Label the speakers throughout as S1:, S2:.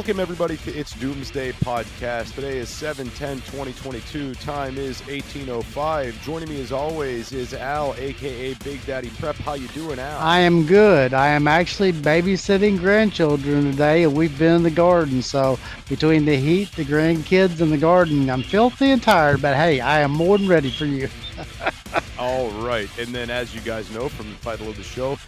S1: Welcome, everybody, to It's Doomsday Podcast. Today is 7 10 2022. Time is 1805. Joining me, as always, is Al, aka Big Daddy Prep. How you doing, Al?
S2: I am good. I am actually babysitting grandchildren today, and we've been in the garden. So, between the heat, the grandkids, and the garden, I'm filthy and tired, but hey, I am more than ready for you.
S1: All right. And then, as you guys know from the title of the show,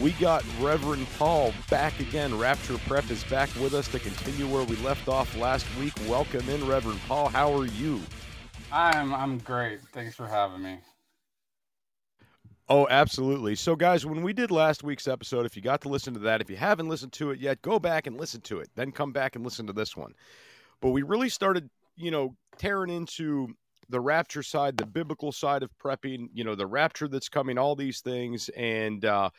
S1: we got Reverend Paul back again. Rapture Prep is back with us to continue where we left off last week. Welcome in, Reverend Paul. How are you?
S3: I'm I'm great. Thanks for having me.
S1: Oh, absolutely. So, guys, when we did last week's episode, if you got to listen to that, if you haven't listened to it yet, go back and listen to it. Then come back and listen to this one. But we really started, you know, tearing into the rapture side, the biblical side of prepping, you know, the rapture that's coming, all these things. And, uh,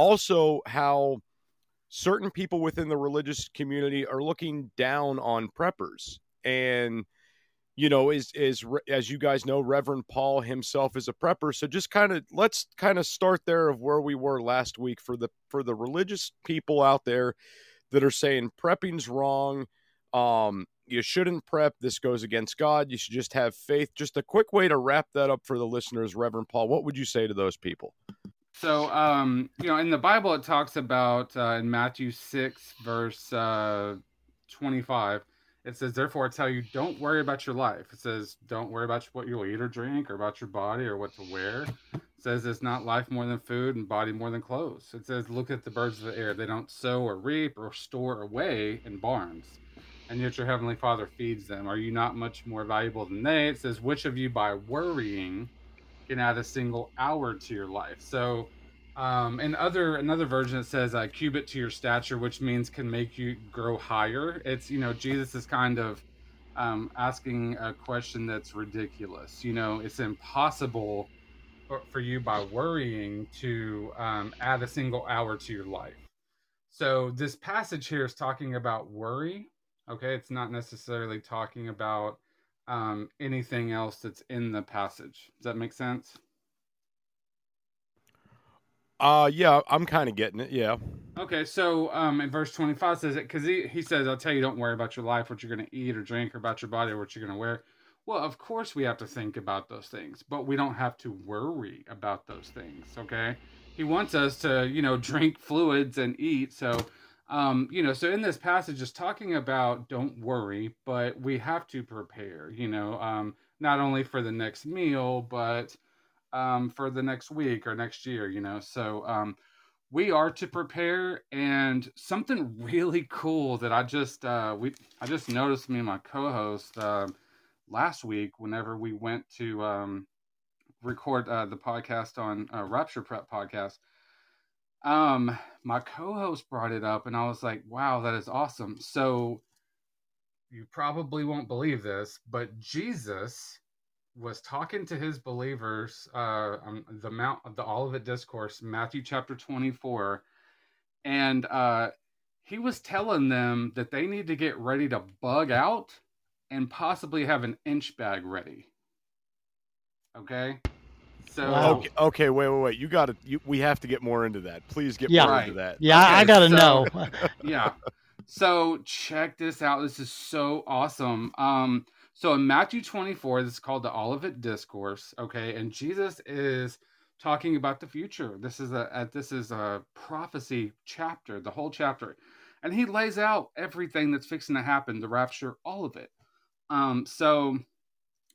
S1: also how certain people within the religious community are looking down on preppers. And you know is is as you guys know reverend paul himself is a prepper. So just kind of let's kind of start there of where we were last week for the for the religious people out there that are saying prepping's wrong. Um you shouldn't prep. This goes against god. You should just have faith. Just a quick way to wrap that up for the listeners reverend paul what would you say to those people
S3: so, um, you know, in the Bible, it talks about uh, in Matthew 6, verse uh, 25, it says, Therefore, I tell you, don't worry about your life. It says, Don't worry about what you'll eat or drink, or about your body, or what to wear. It says, It's not life more than food, and body more than clothes. It says, Look at the birds of the air. They don't sow or reap or store away in barns, and yet your heavenly Father feeds them. Are you not much more valuable than they? It says, Which of you by worrying can add a single hour to your life. So, um, and other another version it says uh, cubit to your stature, which means can make you grow higher. It's you know Jesus is kind of um, asking a question that's ridiculous. You know, it's impossible for, for you by worrying to um, add a single hour to your life. So this passage here is talking about worry. Okay, it's not necessarily talking about um, anything else that's in the passage. Does that make sense?
S1: Uh yeah, I'm kind of getting it. Yeah.
S3: Okay, so um, in verse 25 says it because he, he says, I'll tell you, don't worry about your life, what you're going to eat or drink, or about your body, or what you're going to wear. Well, of course, we have to think about those things, but we don't have to worry about those things, okay? He wants us to, you know, drink fluids and eat. So, um, you know, so in this passage is talking about don't worry, but we have to prepare, you know, um, not only for the next meal, but um, for the next week or next year, you know. So um, we are to prepare, and something really cool that I just uh, we I just noticed me and my co-host uh, last week whenever we went to um, record uh, the podcast on uh, Rapture Prep podcast um my co-host brought it up and i was like wow that is awesome. So you probably won't believe this but jesus was talking to his believers uh on the mount of the olivet discourse matthew chapter 24 and uh he was telling them that they need to get ready to bug out and possibly have an inch bag ready. Okay so
S1: wow. okay, okay, wait, wait, wait. You got to. We have to get more into that. Please get
S2: yeah.
S1: more
S2: right.
S1: into that.
S2: Yeah, okay, I got to so, know.
S3: yeah. So check this out. This is so awesome. Um, so in Matthew 24, this is called the Olivet Discourse. Okay, and Jesus is talking about the future. This is a, a this is a prophecy chapter, the whole chapter, and he lays out everything that's fixing to happen, the rapture, all of it. Um, so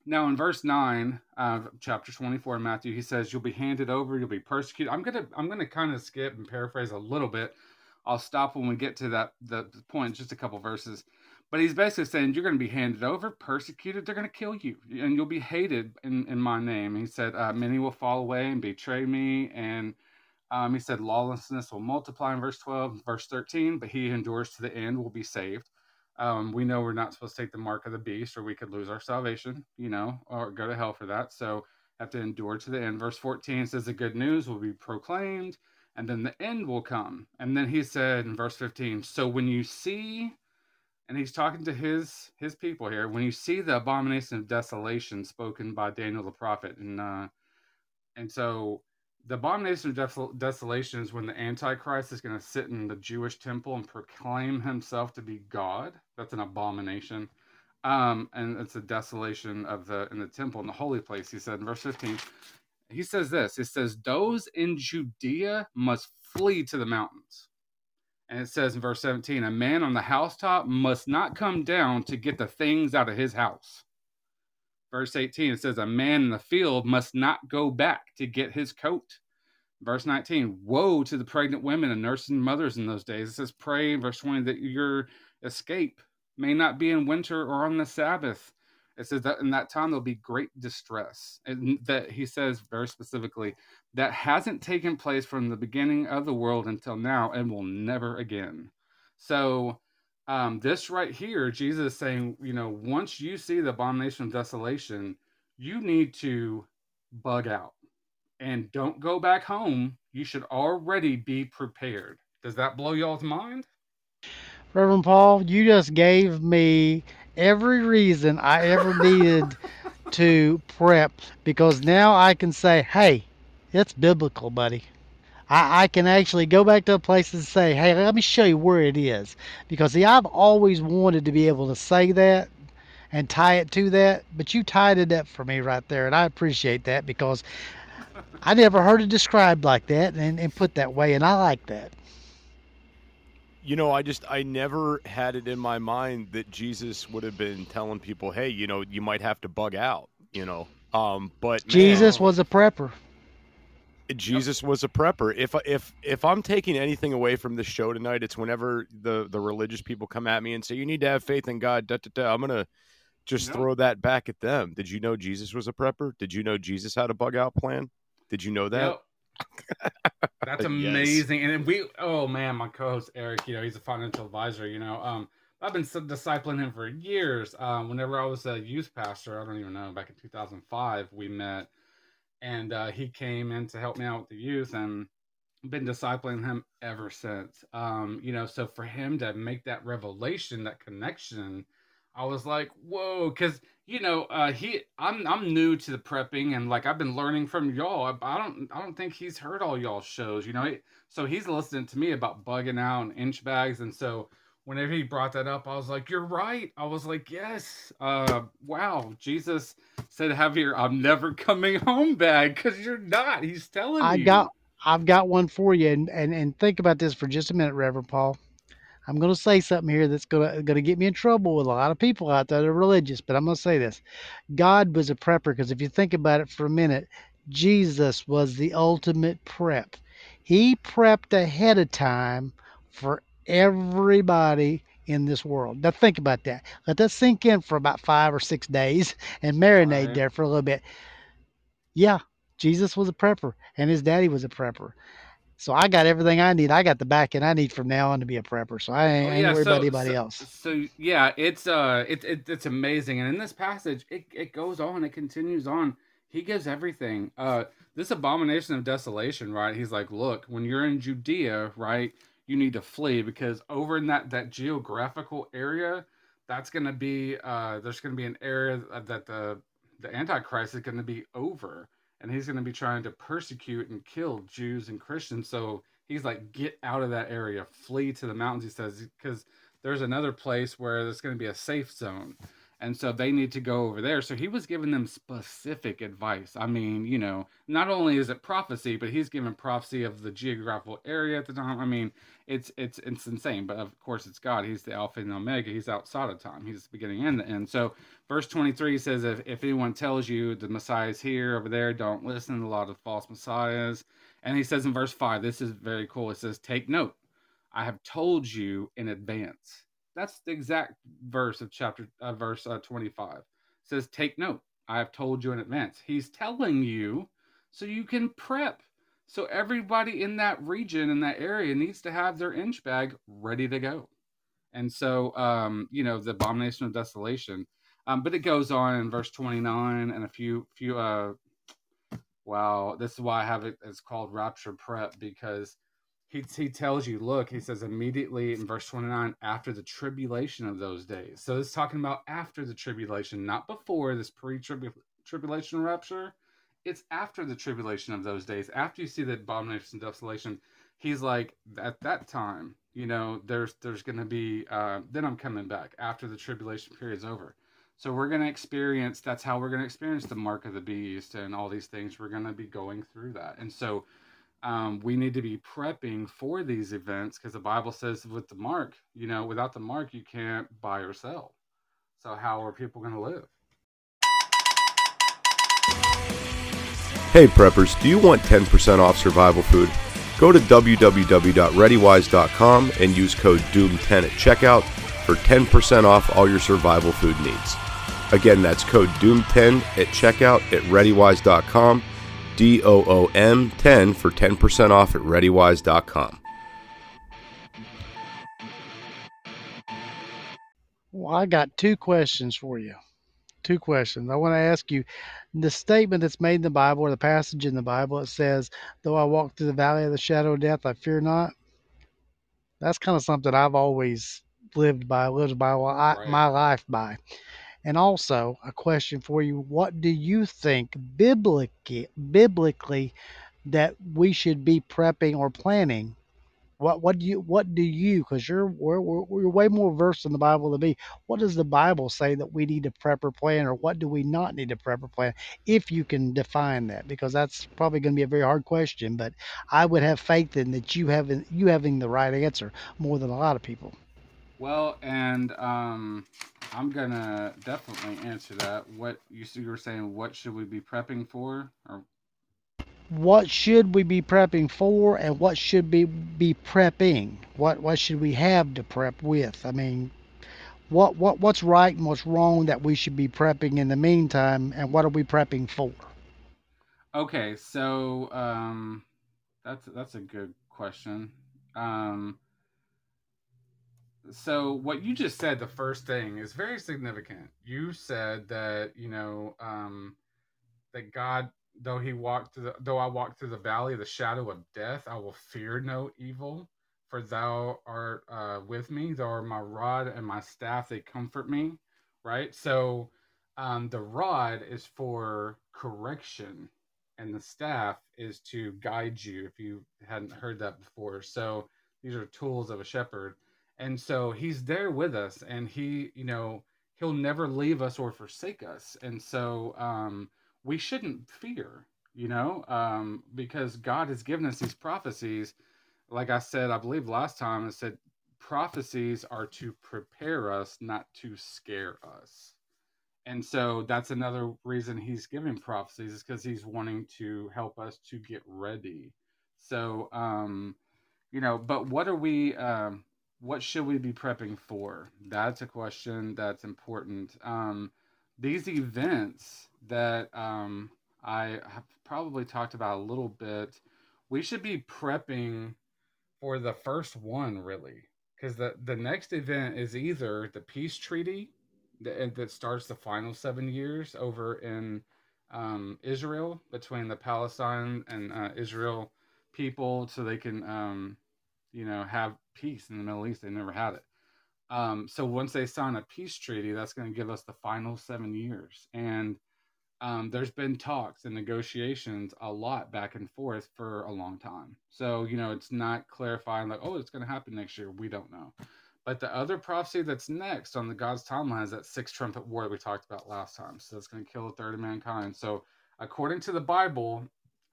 S3: Now in verse nine of chapter twenty-four, Matthew, he says, "You'll be handed over. You'll be persecuted." I'm gonna I'm gonna kind of skip and paraphrase a little bit. I'll stop when we get to that the, the point, just a couple verses. But he's basically saying you're going to be handed over, persecuted. They're going to kill you, and you'll be hated in, in my name. He said, uh, many will fall away and betray me, and um, he said lawlessness will multiply in verse 12, verse 13. But he endures to the end will be saved. Um, we know we're not supposed to take the mark of the beast, or we could lose our salvation, you know, or go to hell for that. So have to endure to the end. Verse 14 says the good news will be proclaimed, and then the end will come. And then he said in verse 15, so when you see and he's talking to his his people here when you see the abomination of desolation spoken by daniel the prophet and uh and so the abomination of Desol- desolation is when the antichrist is going to sit in the jewish temple and proclaim himself to be god. That's an abomination. Um and it's a desolation of the in the temple in the holy place he said in verse 15 he says this it says those in judea must flee to the mountains. And it says in verse 17, a man on the housetop must not come down to get the things out of his house. Verse 18, it says, a man in the field must not go back to get his coat. Verse 19, woe to the pregnant women and nursing mothers in those days. It says, pray verse 20 that your escape may not be in winter or on the Sabbath. It says that in that time there'll be great distress. And that he says very specifically that hasn't taken place from the beginning of the world until now and will never again. So um, this right here, Jesus is saying, you know, once you see the abomination of desolation, you need to bug out and don't go back home. You should already be prepared. Does that blow y'all's mind?
S2: Reverend Paul, you just gave me every reason I ever needed to prep because now I can say, hey, it's biblical, buddy. I, I can actually go back to a place and say, hey, let me show you where it is. Because, see, I've always wanted to be able to say that and tie it to that, but you tied it up for me right there, and I appreciate that because I never heard it described like that and, and put that way, and I like that.
S1: You know, I just I never had it in my mind that Jesus would have been telling people, "Hey, you know, you might have to bug out." You know, um, but
S2: Jesus man, was a prepper.
S1: Jesus was a prepper. If if if I'm taking anything away from the show tonight, it's whenever the the religious people come at me and say you need to have faith in God. Da, da, da. I'm gonna just throw that back at them. Did you know Jesus was a prepper? Did you know Jesus had a bug out plan? Did you know that?
S3: That's amazing. yes. And we, oh man, my co-host Eric, you know, he's a financial advisor. You know, um, I've been discipling him for years. Um, whenever I was a youth pastor, I don't even know, back in 2005, we met, and uh, he came in to help me out with the youth, and been discipling him ever since. Um, you know, so for him to make that revelation, that connection, I was like, whoa, because you know, uh, he I'm I'm new to the prepping and like I've been learning from y'all. I, don't I don't think he's heard all y'all shows, you know. So he's listening to me about bugging out and inch bags, and so whenever he brought that up, I was like, "You're right." I was like, "Yes, uh, wow." Jesus said, "Have your I'm never coming home bag because you're not." He's telling
S2: I
S3: you.
S2: got I've got one for you, and, and and think about this for just a minute, Reverend Paul. I'm going to say something here that's going to going to get me in trouble with a lot of people out there that are religious, but I'm going to say this. God was a prepper because if you think about it for a minute, Jesus was the ultimate prep. He prepped ahead of time for everybody in this world. Now think about that. Let that sink in for about 5 or 6 days and marinate right. there for a little bit. Yeah, Jesus was a prepper and his daddy was a prepper. So I got everything I need. I got the backing I need from now on to be a prepper. So I ain't, oh, yeah, worried so, about anybody
S3: so,
S2: else.
S3: So yeah, it's uh, it, it, it's amazing. And in this passage, it it goes on. It continues on. He gives everything. Uh, this abomination of desolation, right? He's like, look, when you're in Judea, right, you need to flee because over in that that geographical area, that's going to be uh, there's going to be an area that the the Antichrist is going to be over and he's going to be trying to persecute and kill Jews and Christians. So he's like, get out of that area, flee to the mountains. He says because there's another place where there's going to be a safe zone, and so they need to go over there. So he was giving them specific advice. I mean, you know, not only is it prophecy, but he's giving prophecy of the geographical area at the time. I mean, it's it's it's insane. But of course, it's God. He's the Alpha and Omega. He's outside of time. He's the beginning and the end. So verse twenty three says, if if anyone tells you the Messiah is here over there, don't listen. A lot of false messiahs. And he says in verse five, this is very cool. It says, take note. I have told you in advance that's the exact verse of chapter uh, verse uh, 25 it says take note i have told you in advance. He's telling you so you can prep. So everybody in that region in that area needs to have their inch bag ready to go. And so um, you know the abomination of desolation. Um, but it goes on in verse 29 and a few few uh wow this is why i have it it's called rapture prep because he, he tells you, look, he says immediately in verse 29, after the tribulation of those days. So it's talking about after the tribulation, not before this pre tribulation rapture. It's after the tribulation of those days. After you see the abomination and desolation, he's like, at that time, you know, there's there's going to be, uh, then I'm coming back after the tribulation period's over. So we're going to experience, that's how we're going to experience the mark of the beast and all these things. We're going to be going through that. And so, um, we need to be prepping for these events because the Bible says with the mark, you know, without the mark, you can't buy or sell. So, how are people going to live?
S1: Hey, preppers, do you want 10% off survival food? Go to www.readywise.com and use code DOOM10 at checkout for 10% off all your survival food needs. Again, that's code DOOM10 at checkout at readywise.com D O O M 10 for 10% off at ReadyWise.com.
S2: Well, I got two questions for you. Two questions. I want to ask you the statement that's made in the Bible or the passage in the Bible, it says, Though I walk through the valley of the shadow of death, I fear not. That's kind of something I've always lived by, lived by right. my life by. And also, a question for you what do you think biblically, biblically that we should be prepping or planning? What what do you what do you because you're we're, we're, we're way more versed in the Bible than me. What does the Bible say that we need to prep or plan, or what do we not need to prep or plan? If you can define that, because that's probably going to be a very hard question. But I would have faith in that you having you having the right answer more than a lot of people.
S3: Well, and um, I'm gonna definitely answer that. What you, you were saying? What should we be prepping for? Or
S2: what should we be prepping for, and what should be be prepping? What what should we have to prep with? I mean, what what what's right and what's wrong that we should be prepping in the meantime, and what are we prepping for?
S3: Okay, so um, that's that's a good question. Um, so what you just said the first thing is very significant. You said that you know um that god though he walked through the, though i walk through the valley of the shadow of death i will fear no evil for thou art uh, with me. Thou art my rod and my staff they comfort me right? So um the rod is for correction and the staff is to guide you if you hadn't heard that before. So these are tools of a shepherd and so he's there with us and he you know he'll never leave us or forsake us. And so um we shouldn't fear you know um because god has given us these prophecies. Like i said i believe last time i said prophecies are to prepare us not to scare us. And so that's another reason he's giving prophecies is because he's wanting to help us to get ready. So um you know but what are we um what should we be prepping for? That's a question that's important. Um, these events that um, I have probably talked about a little bit, we should be prepping for the first one, really. Because the, the next event is either the peace treaty that, that starts the final seven years over in um, Israel between the Palestine and uh, Israel people so they can um, you know, have peace in the Middle East. They never had it. Um, so once they sign a peace treaty, that's going to give us the final seven years. And um, there's been talks and negotiations a lot back and forth for a long time. So, you know, it's not clarifying like, oh, it's going to happen next year. We don't know. But the other prophecy that's next on the God's timeline is that six trumpet war that we talked about last time. So that's going to kill a third of mankind. So according to the Bible,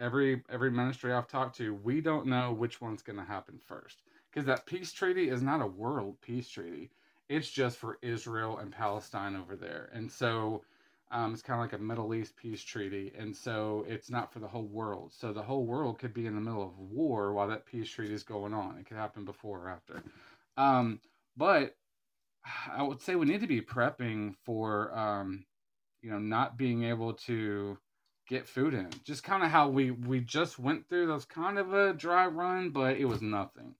S3: every every ministry I've talked to, we don't know which one's going to happen first because that peace treaty is not a world peace treaty. It's just for Israel and Palestine over there, and so um, it's kind of like a Middle East peace treaty, and so it's not for the whole world. So the whole world could be in the middle of war while that peace treaty is going on. It could happen before or after. Um, but I would say we need to be prepping for, um, you know, not being able to get food in. Just kind of how we we just went through. Was kind of a dry run, but it was nothing.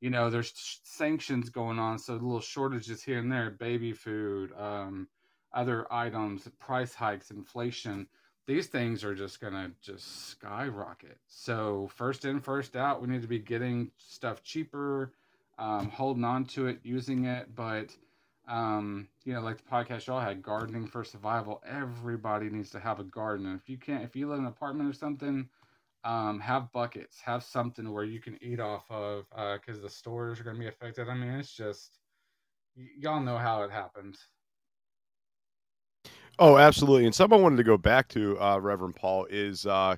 S3: You know, there's sanctions going on, so little shortages here and there, baby food, um, other items, price hikes, inflation. These things are just gonna just skyrocket. So first in, first out. We need to be getting stuff cheaper, um, holding on to it, using it, but um, you know, like the podcast y'all had, gardening for survival. Everybody needs to have a garden. And if you can't, if you live in an apartment or something, um, have buckets, have something where you can eat off of, because uh, the stores are going to be affected. I mean, it's just, y- y'all know how it happens.
S1: Oh, absolutely. And something I wanted to go back to, uh, Reverend Paul, is uh,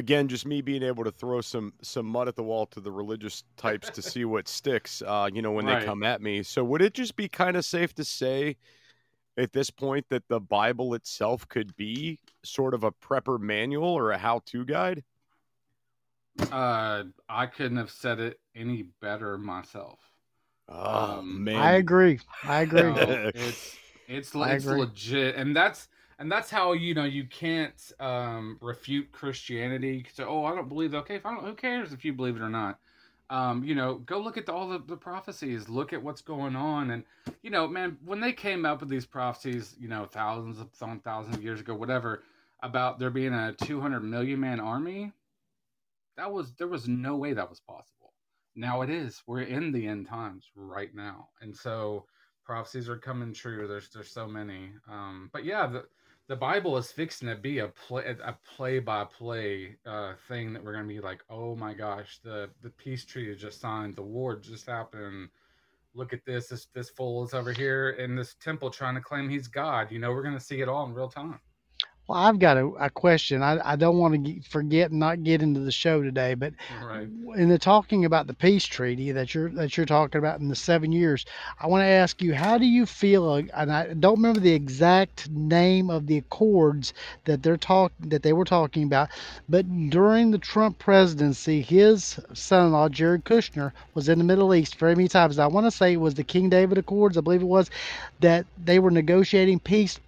S1: again just me being able to throw some some mud at the wall to the religious types to see what sticks uh you know when
S3: Right.
S1: they come at me so would it just be kind of safe to say at this point that the bible itself could be sort of a prepper manual or a how-to guide
S3: Uh, I couldn't have said it any better myself.
S1: oh
S3: Um,
S1: man
S2: I agree. I agree.
S3: No, it's it's
S2: I
S3: it's
S2: agree.
S3: legit, and that's and that's how you know you can't um, refute Christianity. So, oh, I don't believe. Okay, if I don't, who cares if you believe it or not? Um, you know, go look at all the, the prophecies. Look at what's going on, and you know, man, when they came up with these prophecies, you know, thousands of thousands of years ago, whatever, about there being a two hundred million man army, that was there was no way that was possible. Now it is. We're in the end times right now, and so prophecies are coming true. There's there's so many. Um, but yeah, the the Bible is fixing to be a play a play by play thing that we're gonna be like, oh my gosh, the the peace treaty just signed, the war just happened. Look at this, this this fool is over here in this temple trying to claim he's God. You know, we're gonna see it all in real time.
S2: Well, I've got a, a question. I, I don't want to forget and not get into the show today, but
S3: Right.
S2: in the talking about the peace treaty that you're that you're talking about in the seven years, I want to ask you, how do you feel? Uh, and I don't remember the exact name of the accords that they're talk that they were talking about, but during the Trump presidency, his son-in-law Jared Kushner was in the Middle East very many times. I want to say it was the King David Accords, I believe it was, that they were negotiating peace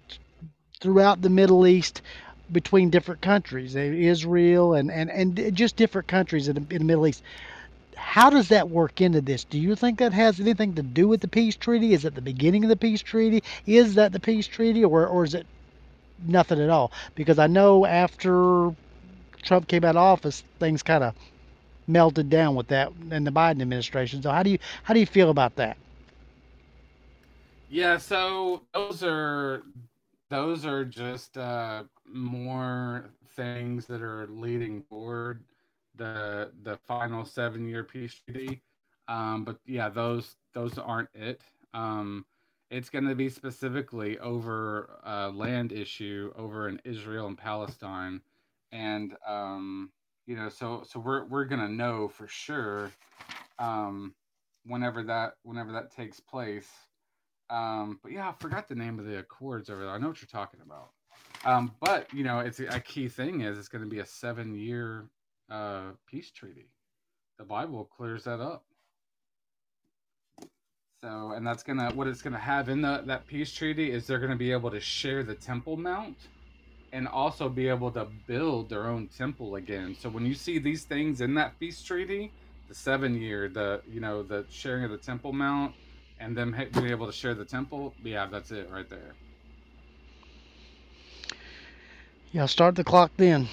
S2: throughout the Middle East between different countries, eh, Israel and, and, and just different countries in the, in the Middle East. How does that work into this? Do you think that has anything to do with the peace treaty? Is it the beginning of the peace treaty? Is that the peace treaty, or, or is it nothing at all? Because I know after Trump came out of office, things kind of melted down with that in the Biden administration. So how do you how do you feel about that?
S3: Yeah, so those are those are just uh, more things that are leading toward the the final seven year peace treaty. Um, but yeah, those those aren't it. Um, it's going to be specifically over a land issue over in Israel and Palestine, and um, you know, so so we're we're going to know for sure um, whenever that whenever that takes place. Um, but yeah, I forgot the name of the accords over there. I know what you're talking about. Um, but you know, it's a key thing is it's going to be a seven year uh, peace treaty. The Bible clears that up. So, and that's gonna what it's gonna have in the that peace treaty is they're gonna be able to share the Temple Mount, and also be able to build their own temple again. So when you see these things in that peace treaty, the seven year, the you know the sharing of the Temple Mount, and them ha- being able to share the temple, yeah, that's it right there.
S2: Yeah, start the clock then.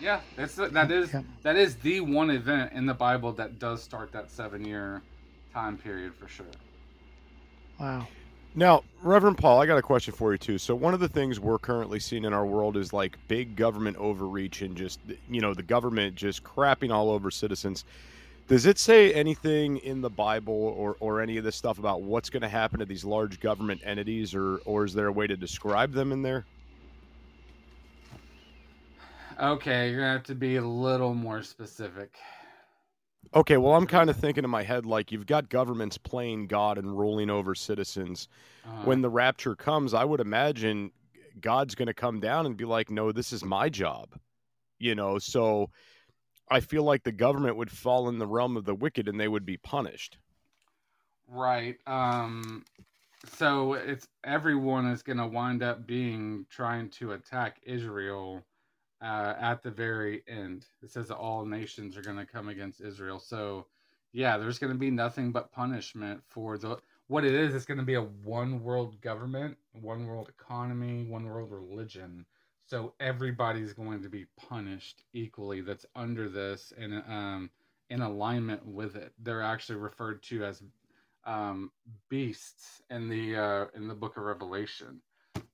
S3: Yeah, that's that is
S2: Yep.
S3: that is the one event in the Bible that does start that seven year time period for sure.
S2: Wow.
S1: Now, Reverend Paul, I got a question for you too. So, one of the things we're currently seeing in our world is like big government overreach and just, you know, the government just crapping all over citizens. Does it say anything in the Bible or, or any of this stuff about what's going to happen to these large government entities, or or is there a way to describe them in there?
S3: Okay, you're gonna have to be a little more specific.
S1: Okay, well, I'm kind of thinking in my head like you've got governments playing God and ruling over citizens.
S3: Uh,
S1: When the rapture comes, I would imagine God's going to come down and be like, "No, this is my job," you know. So I feel like the government would fall in the realm of the wicked and they would be punished.
S3: Right. Um so it's everyone is going to wind up being trying to attack Israel uh, at the very end. It says that all nations are going to come against Israel. So yeah, there's going to be nothing but punishment for the what it is. It's going to be a one world government, one world economy, one world religion. So everybody's going to be punished equally. That's under this and um in alignment with it. They're actually referred to as um, beasts in the uh, in the Book of Revelation.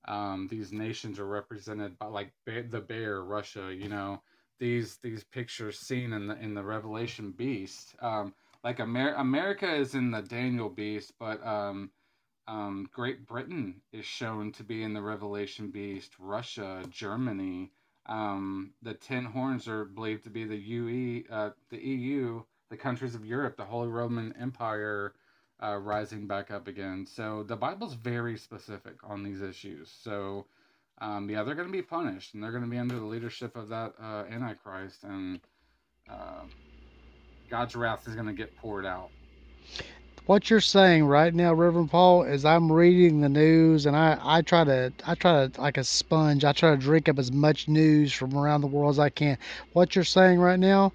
S3: Um, these nations are represented by like ba- the bear, Russia. You know these these pictures seen in the in the Revelation beast. Um, like Amer- America is in the Daniel beast, but um, um, Great Britain is shown to be in the Revelation beast. Russia, Germany. Um, the ten horns are believed to be the UE, uh, the EU, the countries of Europe, the Holy Roman Empire uh, rising back up again. So the Bible's very specific on these issues. So um, yeah, they're going to be punished, and they're going to be under the leadership of that uh, Antichrist, and uh, God's wrath is going to get poured out.
S2: What you're saying right now, Reverend Paul, is I'm reading the news and I, I try to I try to like a sponge, I try to drink up as much news from around the world as I can. What you're saying right now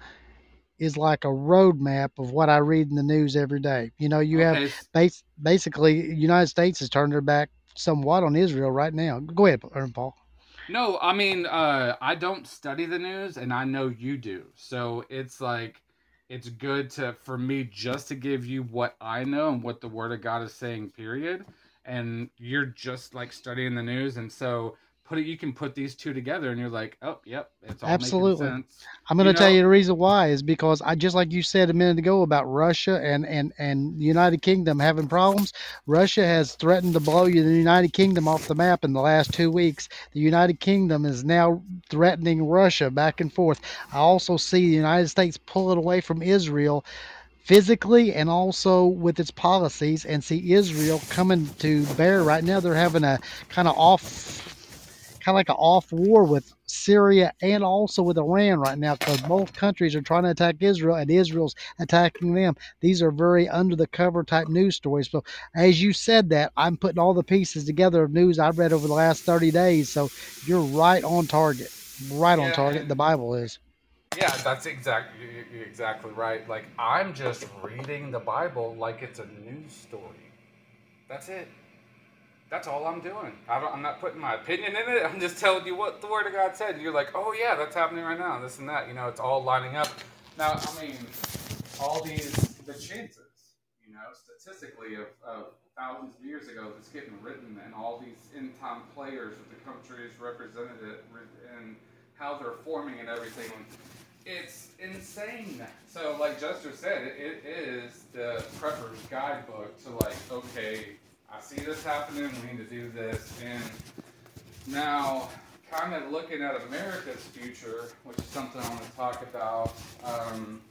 S2: is like a roadmap of what I read in the news every day. You know, you have
S3: Okay,
S2: base, basically United States has turned their back somewhat on Israel right now. Go ahead, Reverend Paul.
S3: No, I mean, uh, I don't study the news, and I know you do. So it's like, it's good to for me just to give you what I know and what the Word of God is saying. Period. And you're just like studying the news, and so put it. You can put these two together, and you're like, oh, yep, it's all
S2: Absolutely. I'm going to tell
S3: know-
S2: you the reason why is because I just like you said a minute ago about Russia and and and the United Kingdom having problems. Russia has threatened to blow you the United Kingdom off the map in the last two weeks. The United Kingdom is now threatening Russia back and forth. I also see the United States pulling away from Israel physically and also with its policies and see Israel coming to bear right now they're having a kind of off kind of like an off war with Syria and also with Iran right now because both countries are trying to attack Israel and Israel's attacking them. These are very under the cover type news stories. So, as you said that, I'm putting all the pieces together of news I've read over the last 30 days. So, you're right on target. Right on target. The Bible is.
S3: Yeah, that's exactly exactly right. Like I'm just reading the Bible like it's a news story. That's it. That's all I'm doing. I I'm not putting my opinion in it. I'm just telling you what the Word of God said. You're like, oh yeah, that's happening right now. This and that. You know, it's all lining up. Now, I mean, all these the chances. You know, statistically, of, of thousands of years ago, that's getting written, and all these end time players with the countries represented it, and how they're forming and everything it's insane. So, like Jester said, it, it is the prepper's guidebook to like, okay, I see this happening. We need to do this, and now kind of looking at America's future, which is something I want to talk about, um,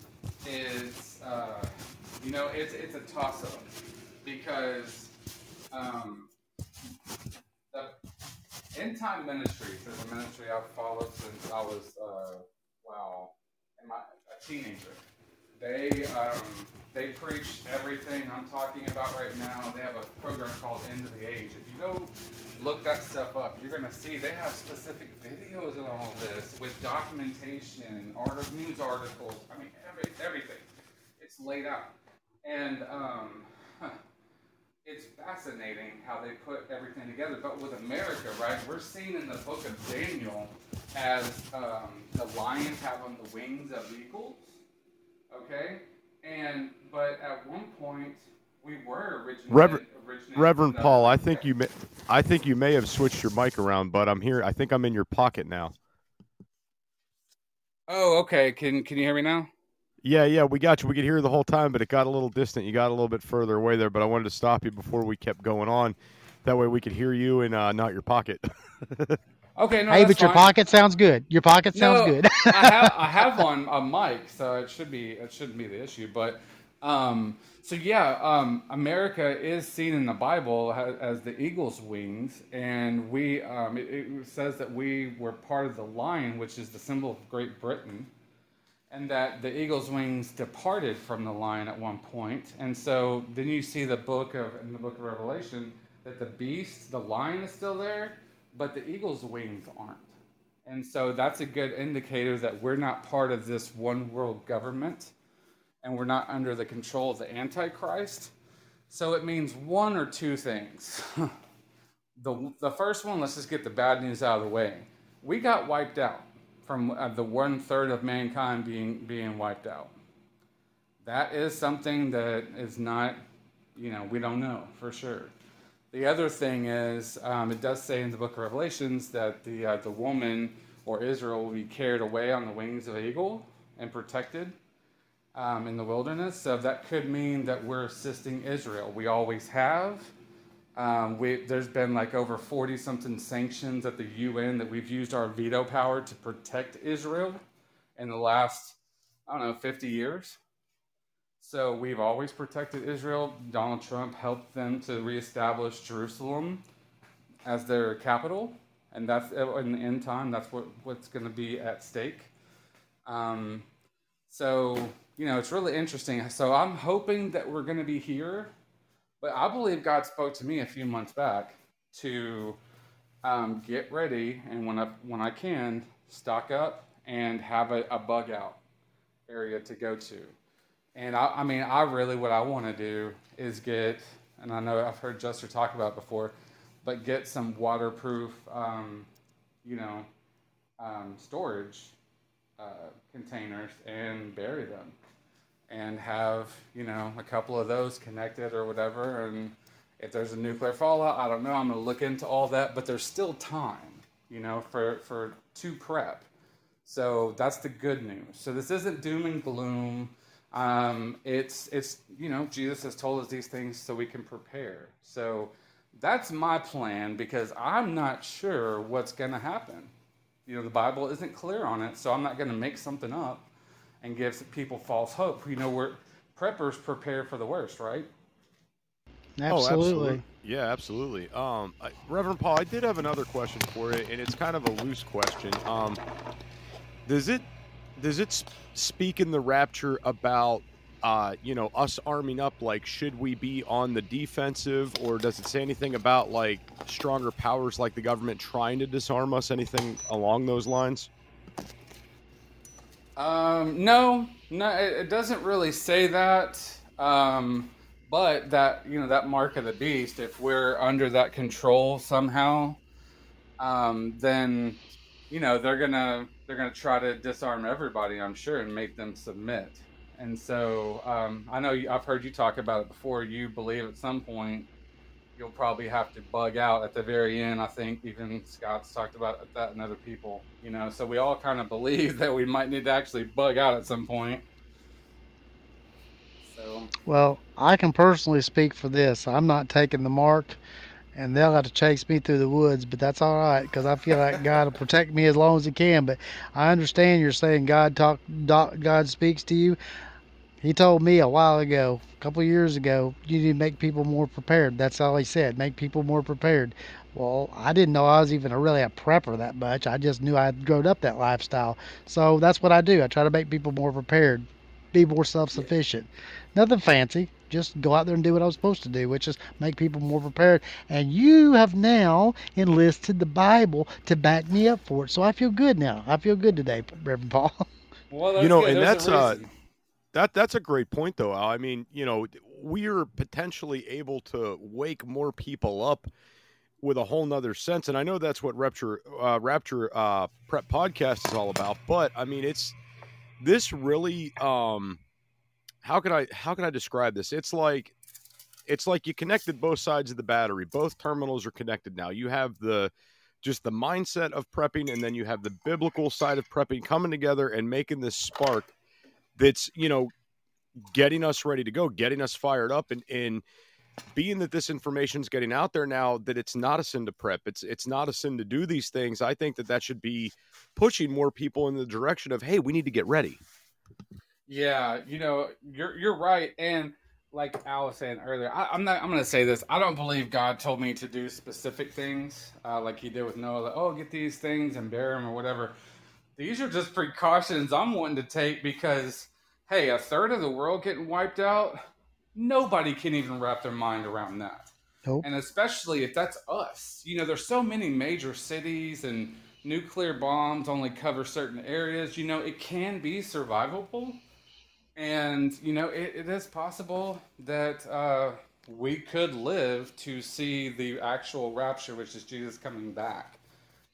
S3: is uh, you know it's it's a toss up because um, the end time ministries is a ministry I've followed since I was uh, wow, a teenager? They um, they preach everything I'm talking about right now. They have a program called End of the Age. If you go look that stuff up, you're gonna see they have specific videos and all this with documentation, art news articles. I mean, every, everything. It's laid out, and um, it's fascinating how they put everything together. But with America, right, we're seeing in the book of Daniel as um, the lions have on the wings of eagles. Okay, and but at one point we were originally
S1: Reverend-
S3: originated
S1: Reverend Paul, I think you may, I think you may have switched your mic around, but I'm here. I think I'm in your pocket now.
S3: Oh, okay. Can can you hear me now?
S1: Yeah, yeah, we got you. We could hear you the whole time, but it got a little distant. You got a little bit further away there, but I wanted to stop you before we kept going on. That way we could hear you and uh, not your pocket.
S3: Okay, no,
S2: hey, but your pocket sounds good. Your pocket sounds
S3: No,
S2: good.
S3: I have I have one a mic, so it should be it shouldn't be the issue. But um, so yeah, um, America is seen in the Bible as, as the eagle's wings, and we um, it, it says that we were part of the lion, which is the symbol of Great Britain, and that the eagle's wings departed from the lion at one point, and so then you see the book of in the book of Revelation that the beast, the lion, is still there, but the eagle's wings aren't. And so that's a good indicator that we're not part of this one world government and we're not under the control of the Antichrist. So it means one or two things. the, the first one, let's just get the bad news out of the way. We got wiped out from uh, the one third of mankind being, being wiped out. That is something that is not, you know, we don't know for sure. The other thing is, um, it does say in the book of Revelations that the, uh, the woman or Israel will be carried away on the wings of an eagle and protected um, in the wilderness. So that could mean that we're assisting Israel. We always have. Um, we, there's been like over 40 something sanctions at the UN that we've used our veto power to protect Israel in the last, I don't know, 50 years. So we've always protected Israel. Donald Trump helped them to reestablish Jerusalem as their capital, and that's in the end time. That's what, what's going to be at stake. Um, so you know, it's really interesting. So I'm hoping that we're going to be here, but I believe God spoke to me a few months back to um, get ready and when I when I can stock up and have a, a bug out area to go to. And I, I mean, I really what I want to do is get, and I know I've heard Jester talk about before, but get some waterproof, um, you know, um, storage uh, containers and bury them, and have you know a couple of those connected or whatever. And if there's a nuclear fallout, I don't know. I'm going to look into all that, but there's still time, you know, for for to prep. So that's the good news. So this isn't doom and gloom. Um, it's it's you know Jesus has told us these things so we can prepare. So that's my plan because I'm not sure what's going to happen. You know the Bible isn't clear on it, so I'm not going to make something up and give people false hope. You know we're preppers prepare for the worst, right?
S2: absolutely.
S1: Oh, Yeah, absolutely. Um, I, Reverend Paul, I did have another question for you, and it's kind of a loose question. Um, does it does it speak in the rapture about uh, you know us arming up? Like, should we be on the defensive, or does it say anything about like stronger powers like the government trying to disarm us? Anything along those lines?
S3: Um, no, no, it, doesn't really say that. Um, but that you know that mark of the beast, if we're under that control somehow, um, then you know they're gonna they're gonna try to disarm everybody, I'm sure, and make them submit. And so um, I know you, I've heard you talk about it before. You believe at some point you'll probably have to bug out at the very end. I think even Scott's talked about that and other people. You know, so we all kind of believe that we might need to actually bug out at some point. So
S2: Well, I can personally speak for this. I'm not taking the mark, and they'll have to chase me through the woods, but that's all right because I feel like God will protect me as long as He can. But I understand you're saying God talk, God speaks to you. He told me a while ago, a couple years ago, you need to make people more prepared. That's all He said. Make people more prepared. Well, I didn't know I was even a, really a prepper that much. I just knew I'd grown up that lifestyle. So that's what I do. I try to make people more prepared, be more self-sufficient. Nothing fancy. Just go out there and do what I was supposed to do, which is make people more prepared. And you have now enlisted the Bible to back me up for it. So I feel good now. I feel good today, Reverend Paul.
S3: well,
S1: You know,
S3: good.
S1: and
S3: There's a
S1: that's, uh. That that's a great point, though. I mean, you know, we're potentially able to wake more people up with a whole nother sense, and I know that's what Rapture uh, Rapture uh, Prep Podcast is all about. But I mean, it's this really. Um, how can I how can I describe this? It's like it's like you connected both sides of the battery. Both terminals are connected now. You have the just the mindset of prepping, and then you have the biblical side of prepping coming together and making this spark that's you know getting us ready to go, getting us fired up, and and being that this information is getting out there now that it's not a sin to prep it's it's not a sin to do these things i think that that should be pushing more people in the direction of hey we need to get ready
S3: yeah you know you're you're right and like al was saying earlier I, am not i'm gonna say this i don't believe god told me to do specific things uh, like he did with noah like, oh get these things and bear them or whatever these are just precautions i'm wanting to take because hey a third of the world getting wiped out nobody can even wrap their mind around that. Nope. And especially if that's us. You know, there's so many major cities and nuclear bombs only cover certain areas. You know, it can be survivable. And, you know, it, it is possible that uh, we could live to see the actual rapture, which is Jesus coming back.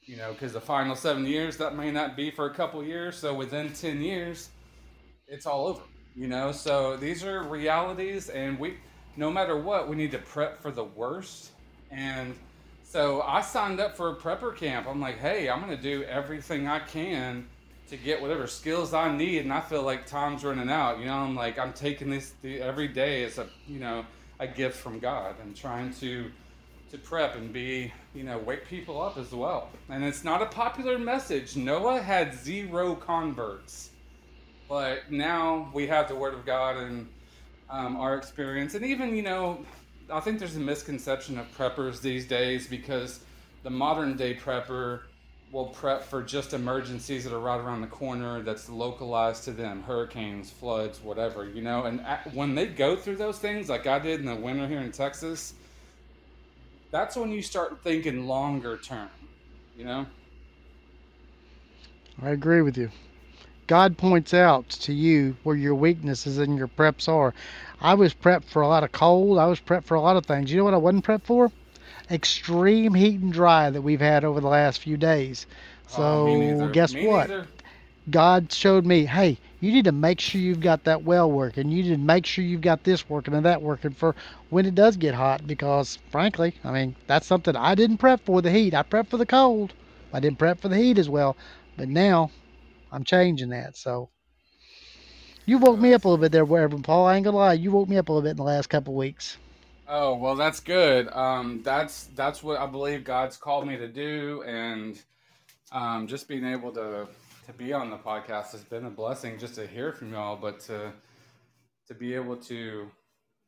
S3: You know, because the final seven years, that may not be for a couple years. So within 10 years, it's all over you know so these are realities and we no matter what we need to prep for the worst and so i signed up for a prepper camp i'm like hey i'm going to do everything i can to get whatever skills i need and i feel like time's running out you know? I'm like i'm taking this every day as a you know a gift from god and trying to to prep and be you know wake people up as well. And it's not a popular message. Noah had zero converts. But now we have the Word of God and um, our experience, and even you know, I think there's a misconception of preppers these days because the modern day prepper will prep for just emergencies that are right around the corner that's localized to them hurricanes floods whatever you know and when they go through those things like i did in the winter here in texas that's when you start thinking longer term you know
S2: i agree with you God points out to you where your weaknesses and your preps are. I was prepped for a lot of cold. I was prepped for a lot of things. You know what I wasn't prepped for? Extreme heat and dry that we've had over the last few days. Oh, so oh, guess me what? Neither. God showed me, hey, you need to make sure you've got that well working. You need to make sure you've got this working and that working for when it does get hot. Because frankly, I mean, that's something I didn't prep for the heat. I prepped for the cold. I didn't prep for the heat as well. But now I'm changing that. So you woke me up a little bit there, Reverend Paul. I ain't gonna lie, you woke me up a little bit in the last couple weeks.
S3: Oh well, that's good. Um, that's that's what I believe God's called me to do, and um, just being able to to be on the podcast has been a blessing. Just to hear from y'all, but to to be able to,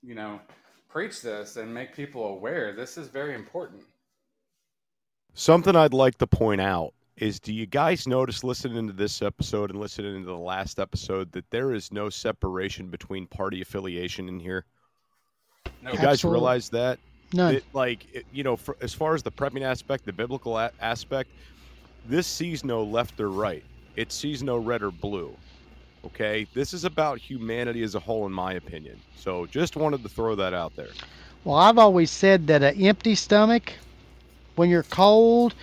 S3: you know, preach this and make people aware. This is very important.
S1: Something I'd like to point out is do you guys notice listening to this episode and listening to the last episode that there is no separation between party affiliation in here? No. You guys realize that?
S2: No.
S1: like, it, you know, for, as far as the prepping aspect, the biblical a- aspect, this sees no left or right. It sees no red or blue. Okay? This is about humanity as a whole, in my opinion. So just wanted to throw that out there.
S2: Well, I've always said that an empty stomach, when you're cold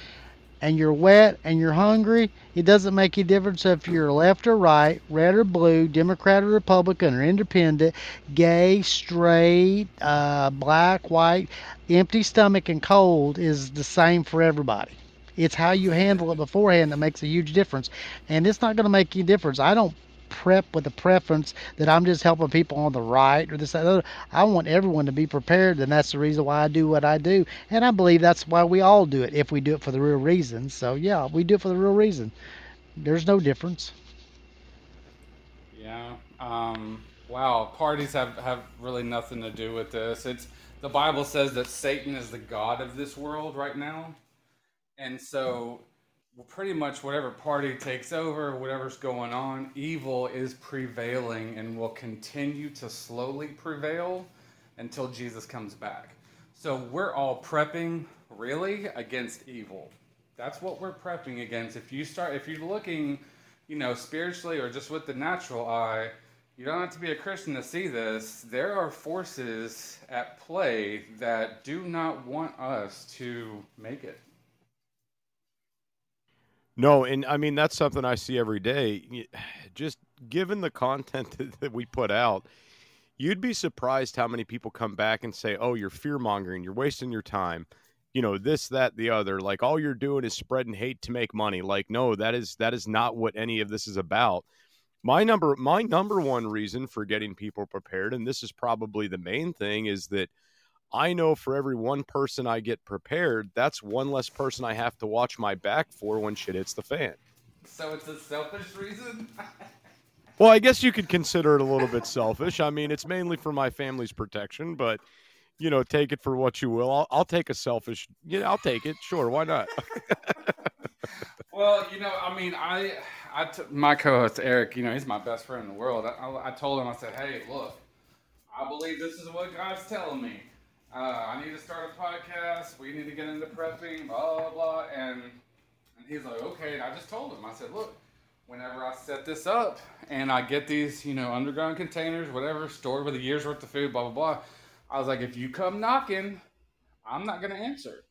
S2: and you're wet and you're hungry, it doesn't make any difference if you're left or right, red or blue, Democrat or Republican or independent, gay, straight, uh, black, white. Empty stomach and cold is the same for everybody. It's how you handle it beforehand that makes a huge difference. And it's not going to make any difference. I don't prep with a preference that I'm just helping people on the right or this other. I want everyone to be prepared, and that's the reason why I do what I do. And I believe that's why we all do it if we do it for the real reason. So yeah, we do it for the real reason. There's no difference.
S3: Yeah. Um, wow. Parties have have really nothing to do with this. It's the Bible says that Satan is the god of this world right now. And so pretty much whatever party takes over, whatever's going on, evil is prevailing and will continue to slowly prevail until Jesus comes back. So we're all prepping really against evil. That's what we're prepping against. If you start if you're looking, you know, spiritually or just with the natural eye, you don't have to be a Christian to see this. There are forces at play that do not want us to make it.
S1: No, and I mean that's something I see every day. Just given the content that we put out, you'd be surprised how many people come back and say, "Oh, you're fear mongering. You're wasting your time." You know, this, that, the other. Like all you're doing is spreading hate to make money. Like, no, that is that is not what any of this is about. My number my number one reason for getting people prepared, and this is probably the main thing, is that I know for every one person I get prepared, that's one less person I have to watch my back for when shit hits the fan.
S3: So it's a selfish reason.
S1: Well, I guess you could consider it a little bit selfish. I mean, it's mainly for my family's protection, but you know, take it for what you will. I'll, I'll take a selfish. Yeah, I'll take it. Sure, why not?
S3: well, you know, I mean, I, I t- my co-host Eric, you know, he's my best friend in the world. I, I, I told him, I said, hey, look, I believe this is what God's telling me. Uh, I need to start a podcast. We need to get into prepping, blah blah blah. And and he's like, okay. And I just told him, I said, look, whenever I set this up and I get these, you know, underground containers, whatever, stored with a year's worth of food, blah blah blah. I was like, if you come knocking, I'm not gonna answer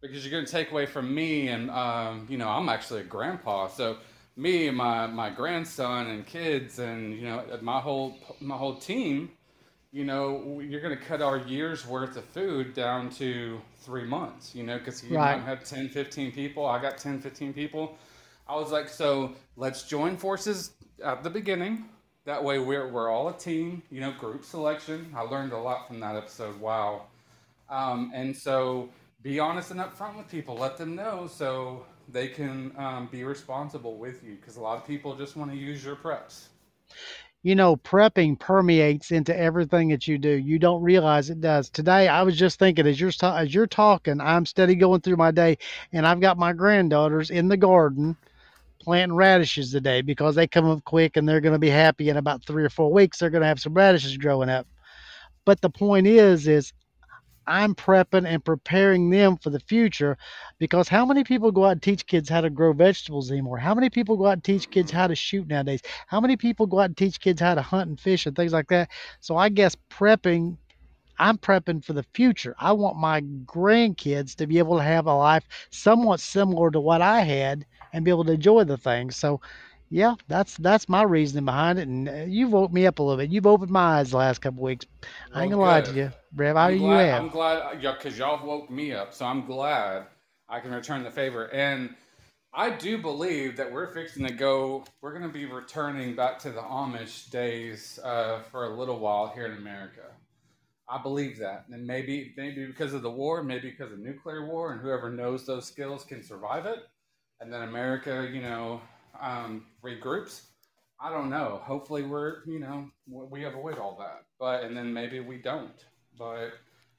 S3: because you're gonna take away from me, and um, you know, I'm actually a grandpa, so me and my my grandson and kids, and you know, my whole my whole team you know, you're going to cut our year's worth of food down to three months, you know, because you
S2: Right.
S3: might have 10, 15 people. I got 10, 15 people. I was like, so let's join forces at the beginning. That way we're, we're all a team, you know, group selection. I learned a lot from that episode. Wow. Um, and so be honest and upfront with people. Let them know so they can um, be responsible with you because a lot of people just want to use your preps.
S2: You know, prepping permeates into everything that you do. You don't realize it does. Today, I was just thinking as you're as you're talking, I'm steady going through my day, and I've got my granddaughters in the garden planting radishes today because they come up quick and they're going to be happy in about three or four weeks. They're going to have some radishes growing up. But the point is, is I'm prepping and preparing them for the future because how many people go out and teach kids how to grow vegetables anymore? How many people go out and teach kids how to shoot nowadays? How many people go out and teach kids how to hunt and fish and things like that? So I guess prepping, I'm prepping for the future. I want my grandkids to be able to have a life somewhat similar to what I had and be able to enjoy the things. So yeah, that's that's my reasoning behind it. And uh, you've woke me up a little bit. You've opened my eyes the last couple weeks. I ain't gonna lie to you, Rev. How
S3: I'm
S2: you
S3: glad,
S2: have?
S3: I'm glad, yeah, because y'all woke me up, so I'm glad I can return the favor. And I do believe that we're fixing to go. We're going to be returning back to the Amish days uh, for a little while here in America. I believe that, and maybe maybe because of the war, maybe because of nuclear war, and whoever knows those skills can survive it, and then America, you know, um, regroups. I don't know. Hopefully, we're you know we avoid all that, but and then maybe we don't. But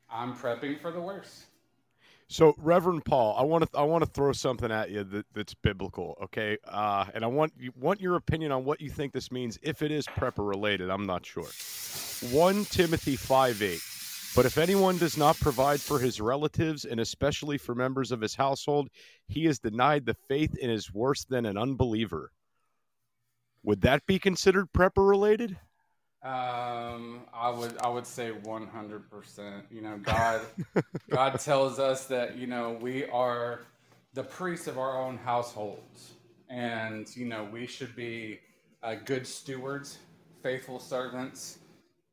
S3: I'm prepping for the worst.
S1: So, Reverend Paul, I want to I want to throw something at you that, that's biblical, okay? Uh, and I want you want your opinion on what you think this means. If it is prepper related, I'm not sure. One Timothy five eight. But if anyone does not provide for his relatives and especially for members of his household, he is denied the faith and is worse than an unbeliever. Would that be considered prepper related?
S3: Um, I would I would say 100. percent You know, God God tells us that you know we are the priests of our own households, and you know we should be uh, good stewards, faithful servants,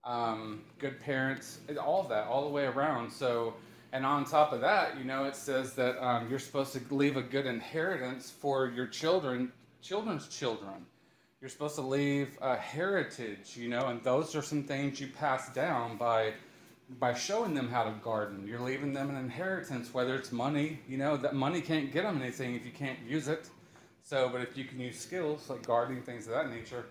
S3: um, good parents, all of that, all the way around. So, and on top of that, you know, it says that um, you're supposed to leave a good inheritance for your children, children's children. You're supposed to leave a heritage, you know, and those are some things you pass down by by showing them how to garden. You're leaving them an inheritance, whether it's money, you know, that money can't get them anything if you can't use it. So, but if you can use skills like gardening, things of that nature,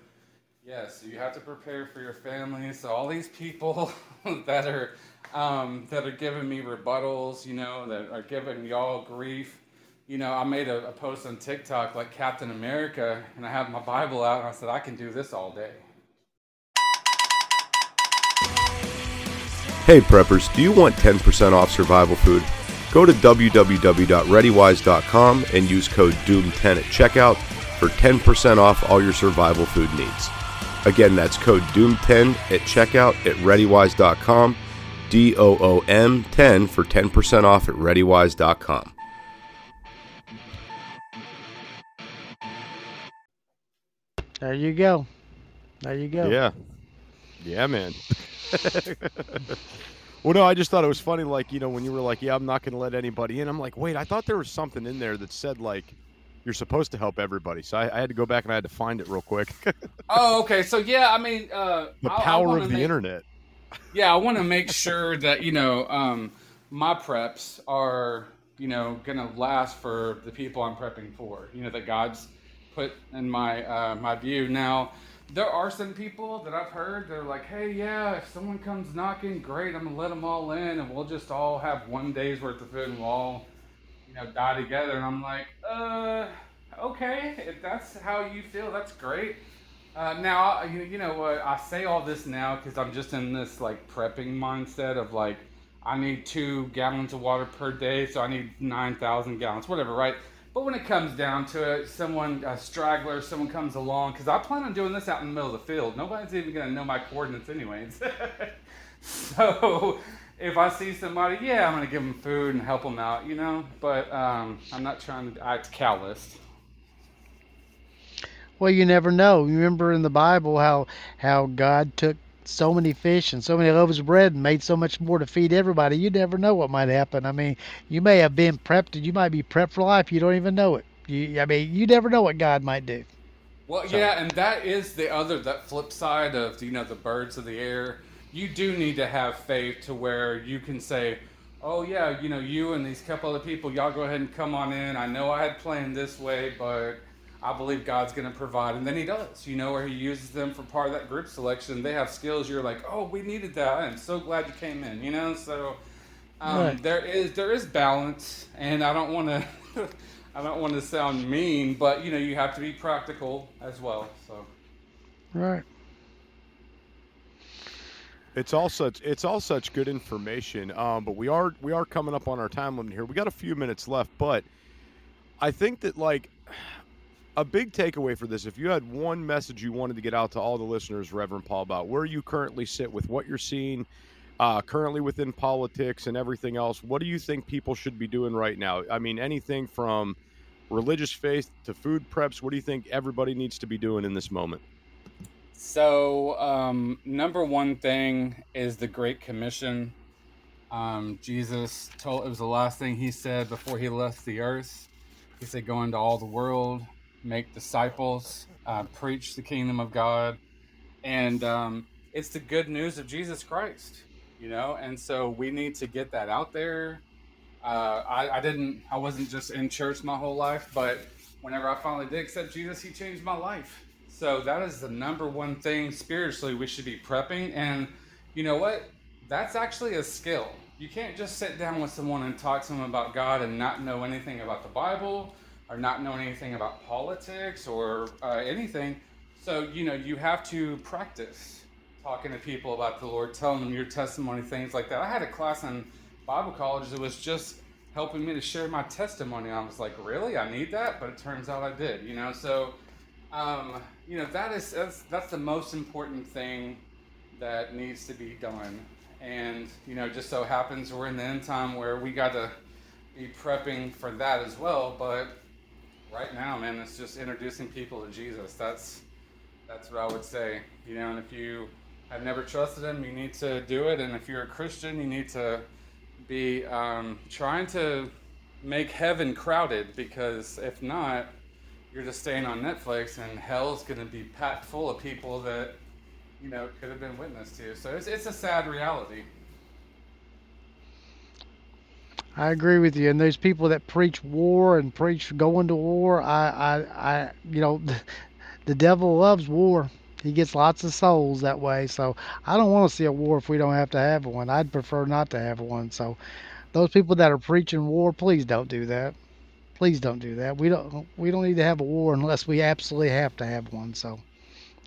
S3: yes, you have to prepare for your family. So all these people that are um, that are giving me rebuttals, you know, that are giving y'all grief. You know, I made a, a post on TikTok like Captain America, and I have my Bible out, and I said I can do this all day.
S4: Hey preppers, do you want 10% off survival food? Go to www.readywise.com and use code DOOM10 at checkout for 10% off all your survival food needs. Again, that's code DOOM10 at checkout at readywise.com, D O O M 10 for 10% off at readywise.com.
S2: There you go. There you go.
S1: Yeah. Yeah, man. well, no, I just thought it was funny. Like, you know, when you were like, yeah, I'm not going to let anybody in, I'm like, wait, I thought there was something in there that said, like, you're supposed to help everybody. So I, I had to go back and I had to find it real quick.
S3: oh, okay. So yeah, I mean, uh,
S1: the power of the
S3: make-
S1: internet.
S3: Yeah, I want to make sure that you know um, my preps are you know gonna last for the people I'm prepping for. You know that God's put in my uh, my view. Now there are some people that I've heard they're like, hey, yeah, if someone comes knocking, great, I'm gonna let them all in, and we'll just all have one day's worth of food, and we'll all you know die together. And I'm like, uh, okay, if that's how you feel, that's great. Uh, now, you, you know what? I say all this now because I'm just in this like prepping mindset of like, I need two gallons of water per day, so I need 9,000 gallons, whatever, right? But when it comes down to it, someone, a straggler, someone comes along, because I plan on doing this out in the middle of the field. Nobody's even going to know my coordinates, anyways. so if I see somebody, yeah, I'm going to give them food and help them out, you know? But um, I'm not trying to act callous.
S2: Well, you never know. You remember in the Bible how how God took so many fish and so many loaves of bread and made so much more to feed everybody. You never know what might happen. I mean, you may have been prepped and you might be prepped for life. You don't even know it. You, I mean, you never know what God might do.
S3: Well, yeah, and that is the other that flip side of you know the birds of the air. You do need to have faith to where you can say, "Oh yeah, you know, you and these couple other people, y'all go ahead and come on in. I know I had planned this way, but I believe God's going to provide." And then He does. You know, where He uses them for part of that group selection. They have skills. You're like, "Oh, we needed that. I am so glad you came in." You know, so um,
S2: Right.
S3: there is there is balance, and I don't want to. I don't want to sound mean, but you know you have to be practical as well. So
S2: Right.
S1: It's all such it's all such good information. Um, but we are we are coming up on our time limit here. We got a few minutes left, but I think that like a big takeaway for this, if you had one message you wanted to get out to all the listeners, Reverend Paul, about where you currently sit with what you're seeing uh, currently within politics and everything else, what do you think people should be doing right now? I mean, anything from religious faith to food preps. What do you think everybody needs to be doing in this moment?
S3: So, um, number one thing is the Great Commission. Um, Jesus told it was the last thing he said before he left the earth. He said, "Go into all the world, make disciples, uh, preach the kingdom of God," and um, it's the good news of Jesus Christ. You know, and so we need to get that out there. Uh, I, I didn't, I wasn't just in church my whole life, but whenever I finally did accept Jesus, He changed my life. So that is the number one thing spiritually we should be prepping. And you know what? That's actually a skill. You can't just sit down with someone and talk to them about God and not know anything about the Bible or not know anything about politics or uh, anything. So, you know, you have to practice talking to people about the Lord, telling them your testimony, things like that. I had a class in Bible college that was just helping me to share my testimony. I was like, really? I need that? But it turns out I did, you know? So, um, you know, that is, that's, that's the most important thing that needs to be done. And, you know, just so happens we're in the end time where we got to be prepping for that as well. But right now, man, it's just introducing people to Jesus. That's, that's what I would say, you know, and if you have never trusted him, you need to do it. And if you're a Christian, you need to be um, trying to make heaven crowded because if not, you're just staying on Netflix and hell's going to be packed full of people that, you know, could have been witness to. So it's, it's a sad reality.
S2: I agree with you. And those people that preach war and preach going to war, I, I, I you know, the, the devil loves war. He gets lots of souls that way. So I don't want to see a war if we don't have to have one. I'd prefer not to have one. So those people that are preaching war, please don't do that. Please don't do that. We don't we don't need to have a war unless we absolutely have to have one. So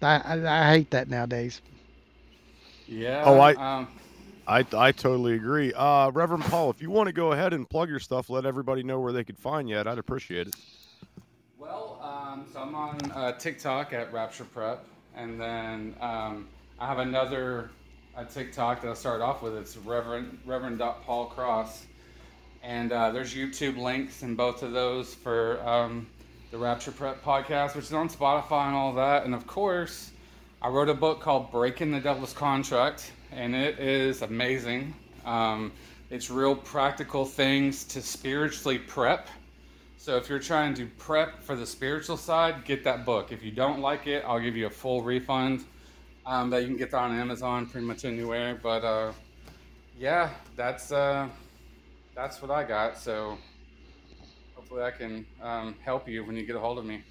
S2: I I, I hate that nowadays.
S3: Yeah.
S1: Oh, I-
S3: Um,
S1: I, I totally agree. Uh, Reverend Paul, if you want to go ahead and plug your stuff, let everybody know where they could find you at. I'd appreciate it.
S3: Well, um, so I'm on uh, TikTok at Rapture Prep, and then um, I have another uh, TikTok that I started off with. It's Reverend Reverend Paul Cross, and uh, there's YouTube links in both of those for um, the Rapture Prep podcast, which is on Spotify and all that. And of course, I wrote a book called Breaking the Devil's Contract, and it is amazing. Um, it's real practical things to spiritually prep. So if you're trying to prep for the spiritual side, get that book. If you don't like it, I'll give you a full refund. Um, that you can get that on Amazon, pretty much anywhere. But uh, yeah, that's uh, that's what I got. So hopefully I can um, help you when you get a hold of me.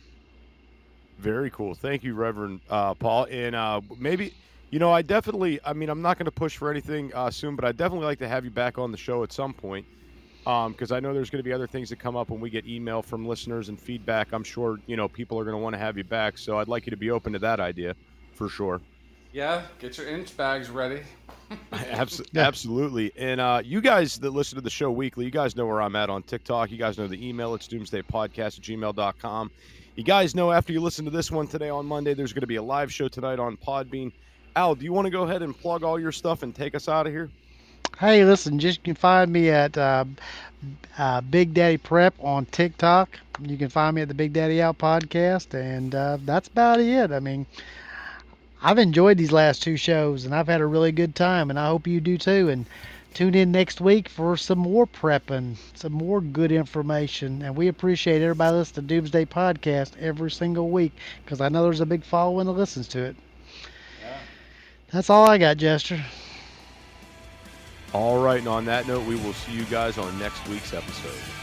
S1: Very cool. Thank you, Reverend uh, Paul. And uh, maybe, you know, I definitely, I mean, I'm not going to push for anything uh, soon, but I'd definitely like to have you back on the show at some point because um, I know there's going to be other things that come up when we get email from listeners and feedback. I'm sure, you know, people are going to want to have you back. So I'd like you to be open to that idea for sure.
S3: Yeah, get your inch bags ready.
S1: Absolutely. Absolutely. And uh, you guys that listen to the show weekly, you guys know where I'm at on TikTok. You guys know the email. It's doomsdaypodcast at gmail.com. You guys know after you listen to this one today on Monday, there's going to be a live show tonight on Podbean. Al, do you want to go ahead and plug all your stuff and take us out of here?
S2: Hey, listen, just you can find me at uh, uh, Big Daddy Prep on TikTok. You can find me at the Big Daddy Out podcast, and uh, that's about it. I mean, I've enjoyed these last two shows and I've had a really good time and I hope you do too. And tune in next week for some more prepping, some more good information. And we appreciate everybody listening to Doomsday Podcast every single week because I know there's a big following that listens to it. Yeah. That's all I got, Jester.
S1: All right. And on that note, we will see you guys on next week's episode.